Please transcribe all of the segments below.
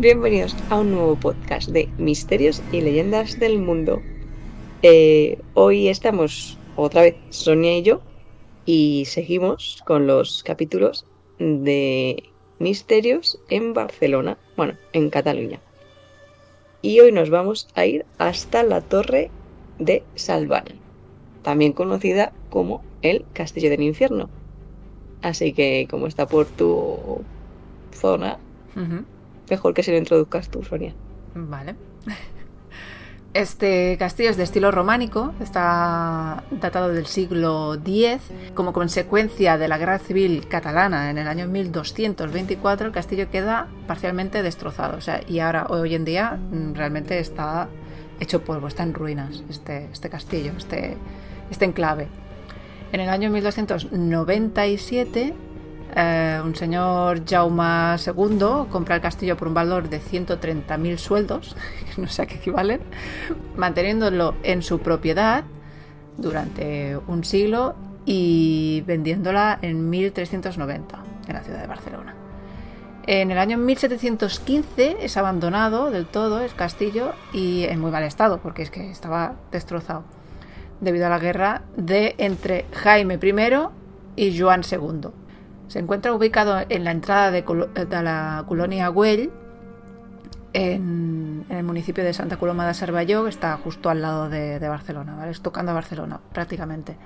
Bienvenidos a un nuevo podcast de Misterios y Leyendas del Mundo. Eh, hoy estamos otra vez Sonia y yo y seguimos con los capítulos de Misterios en Barcelona, bueno, en Cataluña. Y hoy nos vamos a ir hasta la Torre de Salvan, también conocida como el Castillo del Infierno. Así que como está por tu zona, mejor que se lo introduzcas tú, Sonia. Vale. Este castillo es de estilo románico, está datado del siglo X. Como consecuencia de la Guerra Civil Catalana en el año 1224, el castillo queda parcialmente destrozado. O sea, y ahora, hoy en día, mm, realmente está hecho polvo, está en ruinas este, este castillo, este, este enclave. En el año 1297 eh, un señor Jaume II compra el castillo por un valor de 130.000 sueldos, no sé a qué equivalen, manteniéndolo en su propiedad durante un siglo y vendiéndola en 1390 en la ciudad de Barcelona. En el año 1715 es abandonado del todo el castillo y en muy mal estado porque es que estaba destrozado debido a la guerra de entre Jaime I y Joan II se encuentra ubicado en la entrada de, la colonia Güell, en, el municipio de Santa Coloma de Cervelló, que está justo al lado de, Barcelona, ¿vale? Es tocando a Barcelona, prácticamente.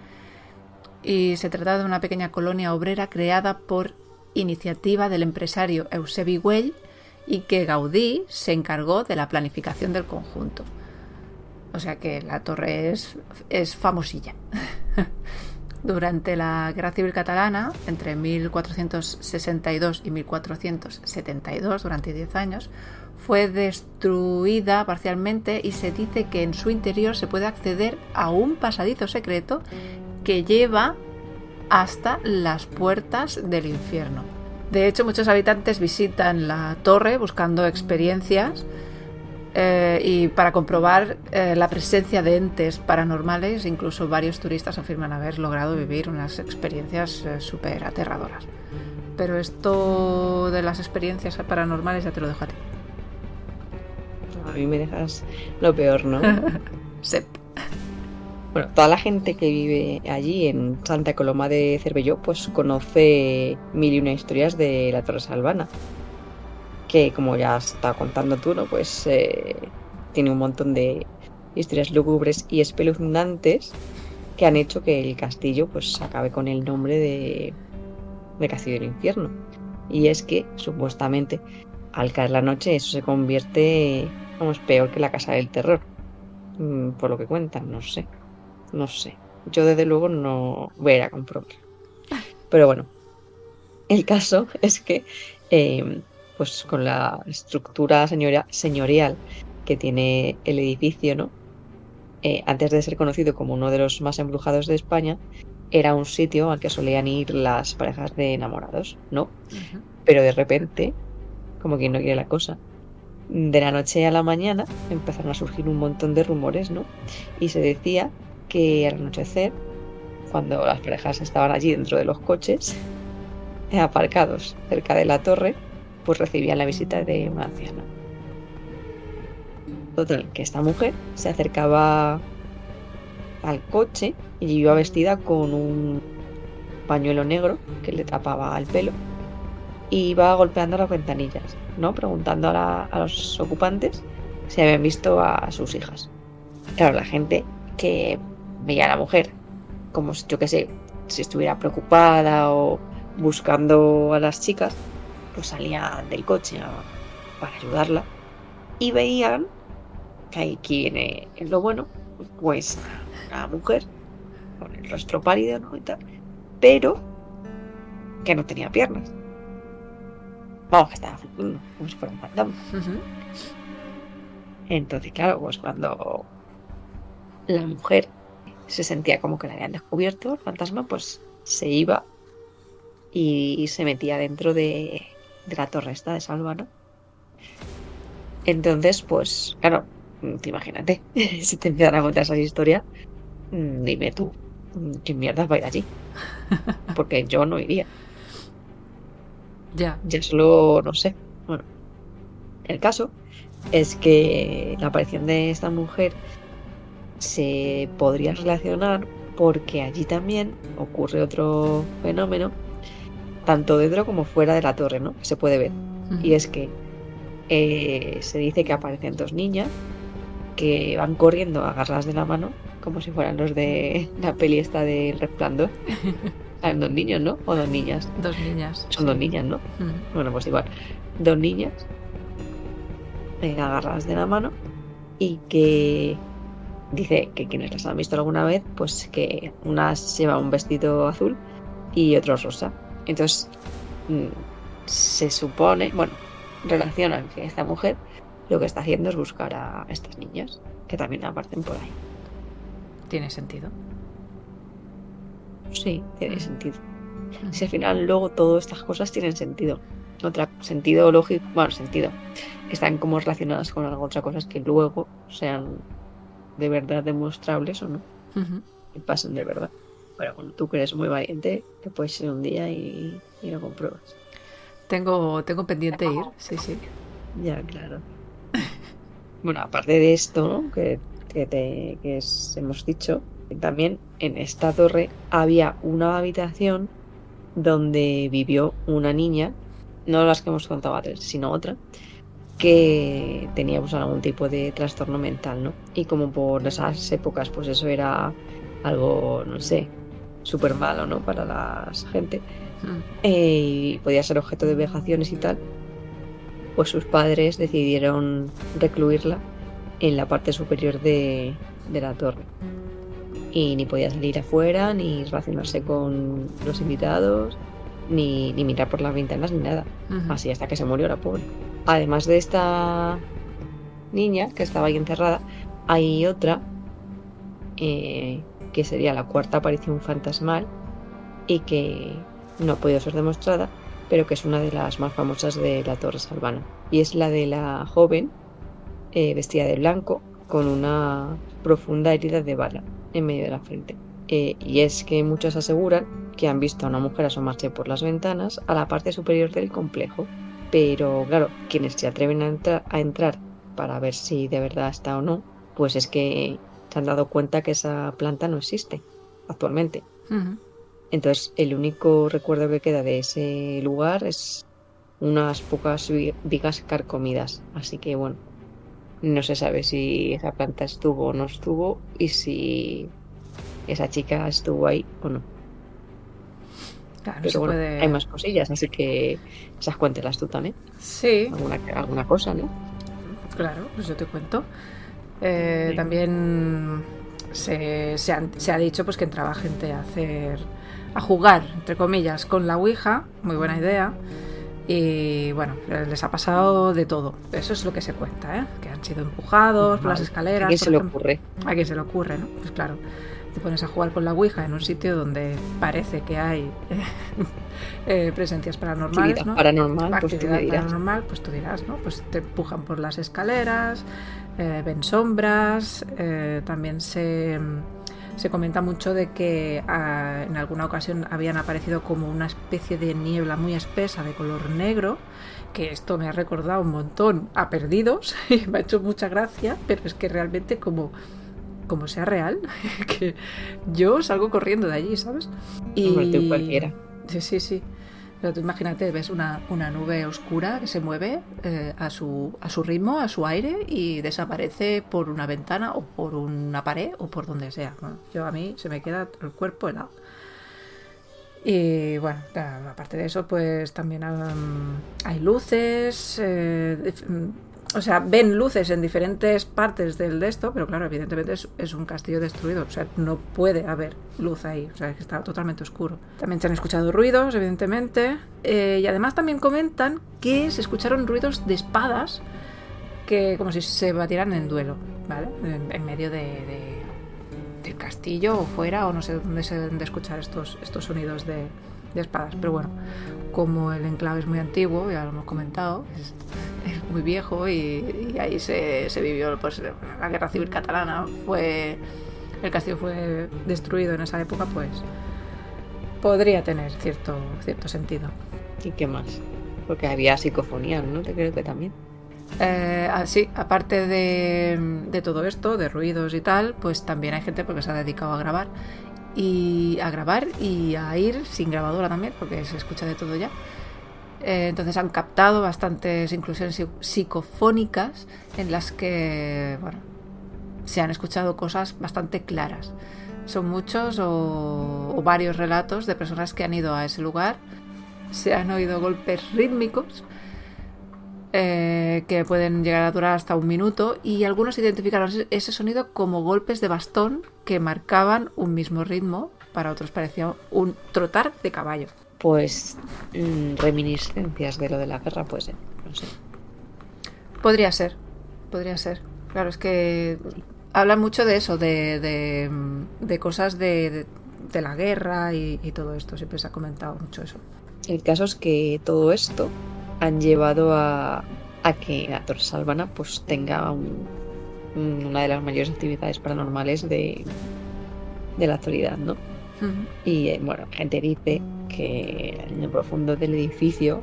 Y se trata de una pequeña colonia obrera creada por iniciativa del empresario Eusebi Güell y que Gaudí se encargó de la planificación del conjunto. O sea que la torre es, es famosilla. Durante la Guerra Civil Catalana, entre 1462 y 1472, durante 10 años, fue destruida parcialmente y se dice que en su interior se puede acceder a un pasadizo secreto que lleva hasta las puertas del infierno. De hecho, muchos habitantes visitan la torre buscando experiencias eh, y para comprobar eh, la presencia de entes paranormales, incluso varios turistas afirman haber logrado vivir unas experiencias eh, súper aterradoras. Pero esto de las experiencias paranormales ya te lo dejo a ti. A mí me dejas lo peor, ¿no? Sep. Bueno, toda la gente que vive allí en Santa Coloma de Cervelló, pues conoce mil y una historias de la Torre Salvana que como ya está contando tú, ¿no? Pues eh, tiene un montón de historias lúgubres y espeluznantes que han hecho que el castillo pues acabe con el nombre de, de Castillo del Infierno. Y es que supuestamente al caer la noche eso se convierte, vamos, peor que la Casa del Terror. Mm, por lo que cuentan, no sé. No sé. Yo desde luego no voy a ir a comprobarlo. Pero bueno, el caso es que eh, pues con la estructura señorial que tiene el edificio, ¿no? Eh, antes de ser conocido como uno de los más embrujados de España, era un sitio al que solían ir las parejas de enamorados, ¿no? Pero de repente, como quien no quiere la cosa, de la noche a la mañana empezaron a surgir un montón de rumores, ¿no? Y se decía que al anochecer, cuando las parejas estaban allí dentro de los coches, aparcados cerca de la torre, pues recibía la visita de una anciana. Total, que esta mujer se acercaba al coche y iba vestida con un pañuelo negro que le tapaba el pelo y iba golpeando las ventanillas, ¿no? Preguntando a, los ocupantes si habían visto a sus hijas. Claro, la gente que veía a la mujer como yo que sé, si estuviera preocupada o buscando a las chicas, pues salían del coche para ayudarla y veían que aquí viene lo bueno, pues la mujer con el rostro pálido, ¿no? Y tal, pero que no tenía piernas. Vamos, que estaba como si fuera un fantasma. Entonces, claro, pues cuando la mujer se sentía como que la habían descubierto, el fantasma, pues se iba y se metía dentro de, de la torre esta de Salva, ¿no? Entonces, pues, claro, te imagínate, si te empiezan a contar esa historia, mm, dime tú, mm, ¿quién mierda va a ir allí? Porque yo no iría. Ya. Ya solo, no sé. Bueno, el caso es que la aparición de esta mujer se podría relacionar porque allí también ocurre otro fenómeno, tanto dentro como fuera de la torre, ¿no? Se puede ver. Y es que eh, se dice que aparecen dos niñas que van corriendo agarradas de la mano, como si fueran los de la peli esta del resplandor. Son dos niños, ¿no? O dos niñas. Dos niñas. Son dos niñas, ¿no? Bueno, pues igual. Dos niñas eh, agarradas de la mano y que dice que quienes las han visto alguna vez, pues que una lleva un vestido azul y otro rosa. Entonces, mm, se supone, bueno, relacionan que esta mujer lo que está haciendo es buscar a estas niñas, que también aparecen por ahí. Tiene sentido. Sí, tiene Mm. sentido. Si al final luego todas estas cosas tienen sentido. Otra sentido lógico, bueno, sentido. Están como relacionadas con algo, otra cosa es que luego sean de verdad demostrables o no. Ujú. Y pasen de verdad. Pero bueno, tú que eres muy valiente, te puedes ir un día y, y lo compruebas. Tengo, tengo pendiente ir, sí, sí. Ya, claro. Bueno, aparte de esto, ¿no? que, que, te, que es- hemos dicho, también en esta torre había una habitación donde vivió una niña, no las que hemos contado antes, sino otra, que tenía pues, algún tipo de trastorno mental, ¿no? Y como por esas épocas, pues eso era algo, no sé, súper malo, ¿no? Para la gente Mm. eh, y podía ser objeto de vejaciones y tal, pues sus padres decidieron recluirla en la parte superior de, de la torre. Y ni podía salir afuera, ni relacionarse con los invitados, ni, ni mirar por las ventanas, ni nada. Así hasta que se murió la pobre. Además de esta niña que estaba ahí encerrada, hay otra eh, que sería la cuarta aparición fantasmal y que no ha podido ser demostrada, pero que es una de las más famosas de la Torre Salvana. Y es la de la joven eh, vestida de blanco con una profunda herida de bala en medio de la frente. Eh, y es que muchos aseguran que han visto a una mujer asomarse por las ventanas a la parte superior del complejo. Pero claro, quienes se atreven a, entra- a entrar para ver si de verdad está o no, pues es que se han dado cuenta que esa planta no existe actualmente. Entonces, el único recuerdo que queda de ese lugar es unas pocas vi- vigas carcomidas. Así que, bueno, no se sabe si esa planta estuvo o no estuvo y si esa chica estuvo ahí o no. Claro, no Pero se bueno, puede- hay más cosillas, así que esas cuéntelas tú también. Sí, Alguna, alguna cosa, ¿no? Claro, pues yo te cuento. Eh, Sí. También se, se han- se ha dicho pues que entraba gente a hacer a jugar, entre comillas, con la Ouija, muy buena idea. Y bueno, les ha pasado de todo. Eso es lo que se cuenta, ¿eh? Que han sido empujados por las escaleras. ¿A quién se le ocurre? ¿A quién se le ocurre, no? Pues claro, te pones a jugar con la Ouija en un sitio donde parece que hay eh, presencias paranormales, Actividad ¿no? paranormal, pues tú Actividad me dirás. paranormal, pues tú dirás, ¿no? Pues te empujan por las escaleras, eh, ven sombras, eh, también se, se comenta mucho de que ah, en alguna ocasión habían aparecido como una especie de niebla muy espesa de color negro, que esto me ha recordado un montón a Perdidos y me ha hecho mucha gracia, pero es que realmente como como sea real, que yo salgo corriendo de allí, ¿sabes? Tú cualquiera. Sí, sí, sí. Pero tú imagínate, ves una, una nube oscura que se mueve eh, a, su, a su ritmo, a su aire y desaparece por una ventana o por una pared o por donde sea. Yo a mí se me queda el cuerpo helado. Y bueno, aparte de eso, pues también hay luces. eh, o sea, ven luces en diferentes partes del de esto, pero claro, evidentemente es, un castillo destruido, o sea, no puede haber luz ahí, o sea, está totalmente oscuro. También se han escuchado ruidos, evidentemente, eh, y además también comentan que se escucharon ruidos de espadas que como si se batieran en duelo, ¿vale? En, medio de, del castillo o fuera, o no sé dónde se deben de escuchar estos, estos sonidos de, de espadas, pero bueno, como el enclave es muy antiguo, ya lo hemos comentado, es, muy viejo y, ahí se, se, vivió pues, la guerra civil catalana, fue el castillo fue destruido en esa época, pues podría tener cierto, cierto sentido. ¿Y qué más? Porque había psicofonía, ¿no? Te creo que también. Eh, ah, sí, aparte de, de, todo esto, de ruidos y tal, pues también hay gente porque se ha dedicado a grabar y a grabar y a ir sin grabadora también, porque se escucha de todo ya. Eh, entonces han captado bastantes inclusiones psicofónicas en las que, bueno, se han escuchado cosas bastante claras. Son muchos o, varios relatos de personas que han ido a ese lugar, se han oído golpes rítmicos eh, que pueden llegar a durar hasta un minuto y algunos identificaron ese sonido como golpes de bastón que marcaban un mismo ritmo, para otros parecía un trotar de caballo. Pues mm, reminiscencias de lo de la guerra, pues no sé. Podría ser, podría ser. Claro, es que hablan mucho de eso, de, de, cosas de, de, la guerra y, y todo esto, siempre se ha comentado mucho eso. El caso es que todo esto han llevado a, a que la Torre Salvana pues tenga una de las mayores actividades paranormales de, de la actualidad, ¿no? Y eh, bueno, gente dice que en el profundo del edificio,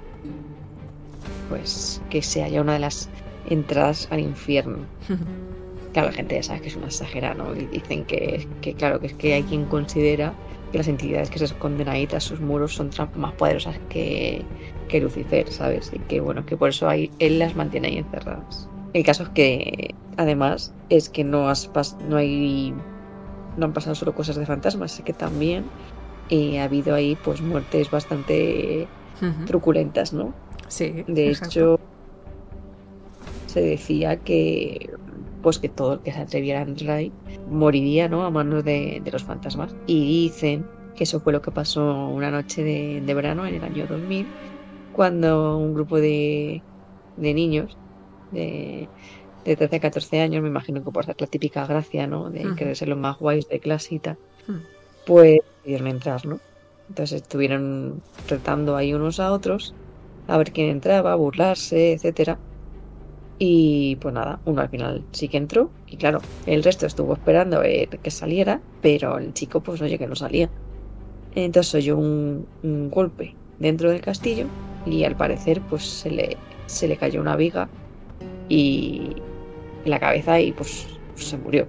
pues que se haya una de las entradas al infierno. Claro, la gente ya sabe que es una exagerada, ¿no? Y dicen que, que, claro, que es que hay quien considera que las entidades que se esconden ahí tras sus muros son más poderosas que, que Lucifer, ¿sabes? Y que bueno, que por eso hay, él las mantiene ahí encerradas. El caso es que, además, es que no, has no hay no han pasado solo cosas de fantasmas, es que también eh, ha habido ahí pues muertes bastante truculentas, ¿no? Sí. De hecho, se decía que pues que todo el que se atreviera a entrar moriría, ¿no? A manos de, los fantasmas. Y dicen que eso fue lo que pasó una noche de, verano en el año 2000, cuando un grupo de, de niños de de 13 a 14 años, me imagino que por ser la típica gracia, ¿no? De querer ser los más guays de tal, pues decidieron entrar, ¿no? Entonces estuvieron tratando ahí unos a otros, a ver quién entraba, burlarse, etcétera. Y pues nada, uno al final sí que entró, y claro, el resto estuvo esperando a ver que saliera, pero el chico pues oye que no salía. Entonces oyó un, un golpe dentro del castillo y al parecer pues se le, se le cayó una viga y, la cabeza y pues, se murió,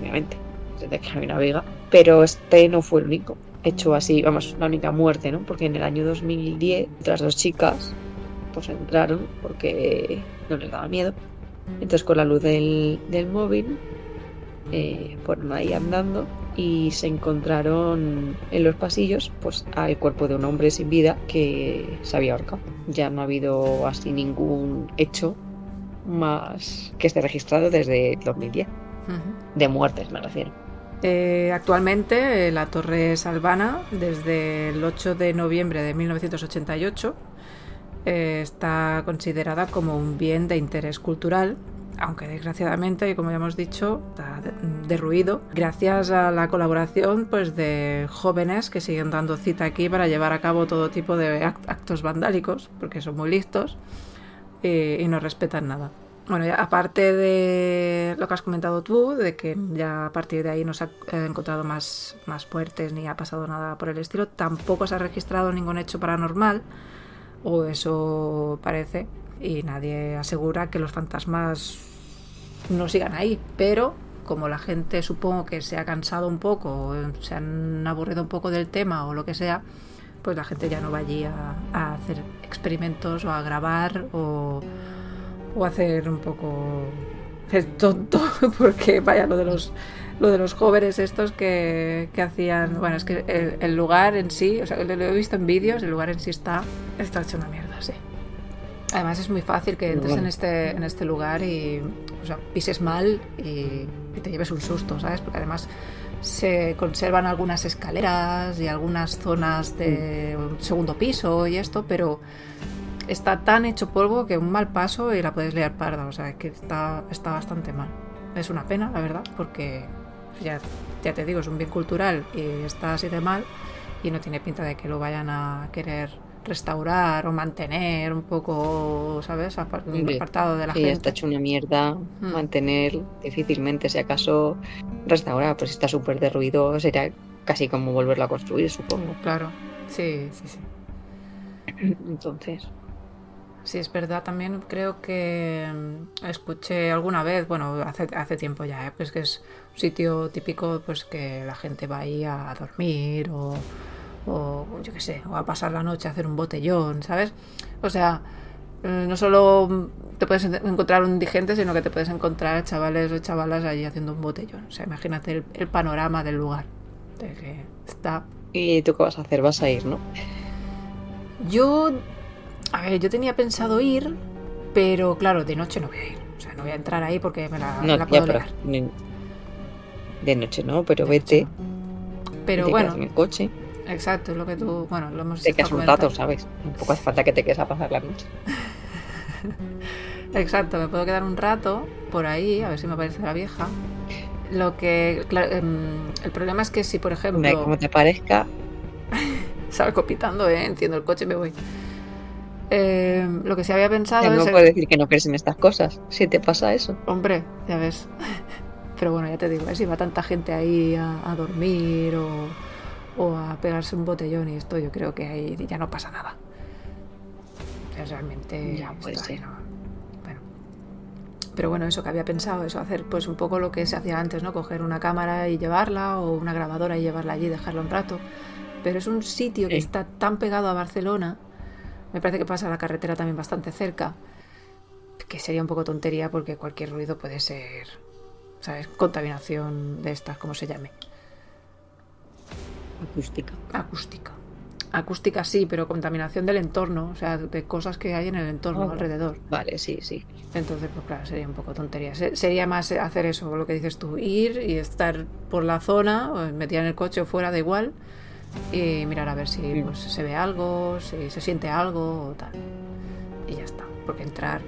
obviamente, desde que había una viga. Pero este no fue el único hecho así, vamos, la única muerte, ¿no? Porque en el año 2010 otras dos chicas pues entraron porque no les daba miedo. Entonces con la luz del, del móvil eh, fueron ahí andando y se encontraron en los pasillos pues al cuerpo de un hombre sin vida que se había ahorcado. Ya no ha habido así ningún hecho más que esté registrado desde 2010. De muertes, me refiero. Eh, actualmente, eh, la Torre Salvana, desde el 8 de noviembre de 1988, eh, está considerada como un bien de interés cultural, aunque desgraciadamente, como ya hemos dicho, está derruido, gracias a la colaboración pues, de jóvenes que siguen dando cita aquí para llevar a cabo todo tipo de actos vandálicos, porque son muy listos y, no respetan nada. Bueno, aparte de lo que has comentado tú, de que ya a partir de ahí no se ha eh, encontrado más, más muertes ni ha pasado nada por el estilo, tampoco se ha registrado ningún hecho paranormal, o eso parece, y nadie asegura que los fantasmas no sigan ahí, pero como la gente supongo que se ha cansado un poco, se han aburrido un poco del tema o lo que sea, pues la gente ya no va allí a, hacer experimentos o a grabar o, o hacer un poco el tonto, porque vaya lo de los lo de los jóvenes estos que, que hacían, bueno, es que el, lugar en sí, o sea, lo, he visto en vídeos, el lugar en sí está, está hecho una mierda, sí. Además es muy fácil que entres en, este, en este lugar y o sea, pises mal y, te lleves un susto, ¿sabes? Porque además se conservan algunas escaleras y algunas zonas de segundo piso y esto, pero está tan hecho polvo que un mal paso y la puedes liar parda, o sea, que está, está bastante mal. Es una pena, la verdad, porque ya, ya te digo, es un bien cultural y está así de mal y no tiene pinta de que lo vayan a querer restaurar o mantener un poco, ¿sabes? apartado de la gente. está hecho una mierda, mm. mantener difícilmente, si acaso restaurar, pues si está súper derruido, sería casi como volverlo a construir, supongo. Claro, sí, sí, sí. Entonces. Sí, es verdad, también creo que mm, escuché alguna vez, bueno, hace, hace tiempo ya, ¿eh? pues que es un sitio típico pues que la gente va ahí a dormir o o yo qué sé, o a pasar la noche a hacer un botellón, ¿sabes? O sea, eh, no solo te puedes encontrar un indigente, sino que te puedes encontrar chavales o chavalas allí haciendo un botellón. O sea, imagínate el, panorama del lugar. De que está... ¿Y tú qué vas a hacer? Vas a ir, ¿no? Yo... A ver, yo tenía pensado ir, pero claro, de noche no voy a ir. O sea, no voy a entrar ahí porque me la, no, puedo ya, De noche no, pero vete. Pero bueno. En el coche. Exacto, es lo que tú. Bueno, lo hemos Te quedas un rato, ¿sabes? Un poco hace falta que te quedes a pasar la noche. Exacto, me puedo quedar un rato por ahí, a ver si me aparece la vieja. Lo que. Em, el problema es que si, por ejemplo. Como te parezca. Salgo pitando, ¿eh? Enciendo el coche y me voy. Em, lo que se había pensado no puedes decir que no crees en estas cosas, si te pasa eso. Hombre, ya ves. Pero bueno, ya te digo, ¿eh? si va tanta gente ahí a dormir o o a pegarse un botellón y esto yo creo que ahí ya no pasa nada. realmente ya puede ser. Bueno. Pero bueno, eso que había pensado, eso hacer pues un poco lo que se hacía antes, ¿no? Coger una cámara y llevarla o una grabadora y llevarla allí y dejarla un rato. Pero es un sitio que está tan pegado a Barcelona, me parece que pasa la carretera también bastante cerca, que sería un poco tontería porque cualquier ruido puede ser, ¿sabes? Contaminación de estas, como se llame. Acústica. Acústica. Acústica sí, pero contaminación del entorno, o sea, de cosas que hay en el entorno alrededor. Vale, sí, sí. Entonces, pues claro, sería un poco tontería. Sería más hacer eso, lo que dices tú, ir y estar por la zona, meter en el coche o fuera, da igual, y mirar a ver si mm. pues, se ve algo, si se siente algo o tal. Y ya está, porque entrar...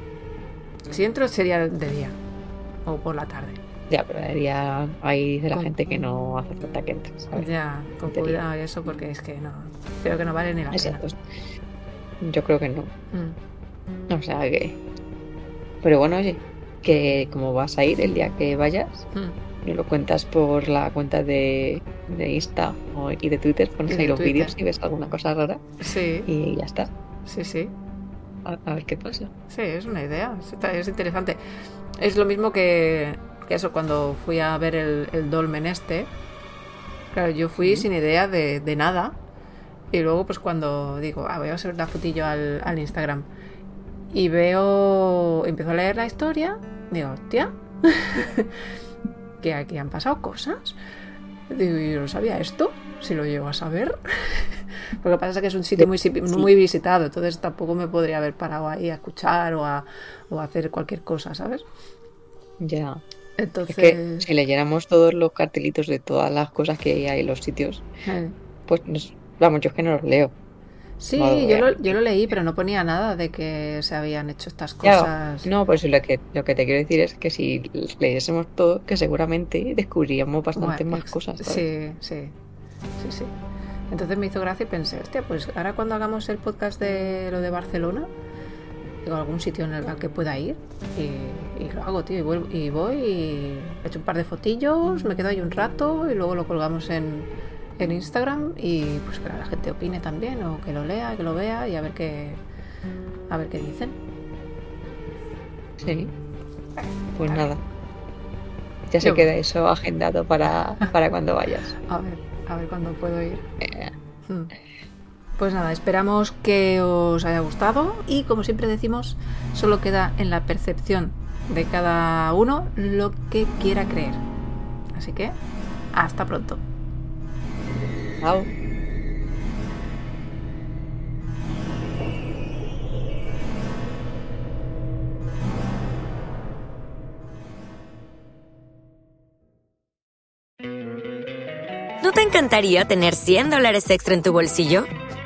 Si entro sería de día o por la tarde. Ya, pero debería ahí dice la gente que no hace falta que entres. Ya, con cuidado y eso, porque es que no. Creo que no vale ni la pena. Yo creo que no. Mm. O sea que. Pero bueno, oye, que como vas a ir el día que vayas, mm. lo cuentas por la cuenta de, de Insta y de Twitter, pones ahí los vídeos y ves alguna cosa rara. Sí. Y ya está. Sí, sí. A, a ver qué pasa. Sí, es una idea. Es interesante. Es lo mismo que que eso, cuando fui a ver el, dolmen este, claro, yo fui sin idea de, nada. Y luego, pues cuando digo, ah, voy a hacer una fotillo al, al Instagram. Y veo, empiezo a leer la historia, digo, hostia, que aquí han pasado cosas. Digo, yo no sabía esto, si lo llego a saber. Lo que pasa es que es un sitio muy, muy visitado, entonces tampoco me podría haber parado ahí a escuchar o a, o a hacer cualquier cosa, ¿sabes? Ya. Entonces... Es que si leyéramos todos los cartelitos de todas las cosas que hay en los sitios, eh. pues vamos, yo es que no los leo. Sí, yo lo, yo lo, leí, pero no ponía nada de que se habían hecho estas cosas. no, pues lo que, lo que te quiero decir es que si leyésemos todo, que seguramente descubriríamos bastante más cosas. Sí, sí, sí, sí. Entonces me hizo gracia y pensé, hostia, pues ahora cuando hagamos el podcast de lo de Barcelona, algún sitio en el que pueda ir y, lo hago, tío, y, voy y he hecho un par de fotillos, me quedo ahí un rato y luego lo colgamos en, en Instagram y pues que la gente opine también o que lo lea, que lo vea y a ver qué a ver qué dicen. Sí. Pues nada. Ya se queda eso agendado para, para cuando vayas. A ver, a ver cuándo puedo ir. Eh. Hmm. Pues nada, esperamos que os haya gustado y como siempre decimos, solo queda en la percepción de cada uno lo que quiera creer. Así que, hasta pronto. Chao. ¿No te encantaría tener 100 dólares extra en tu bolsillo?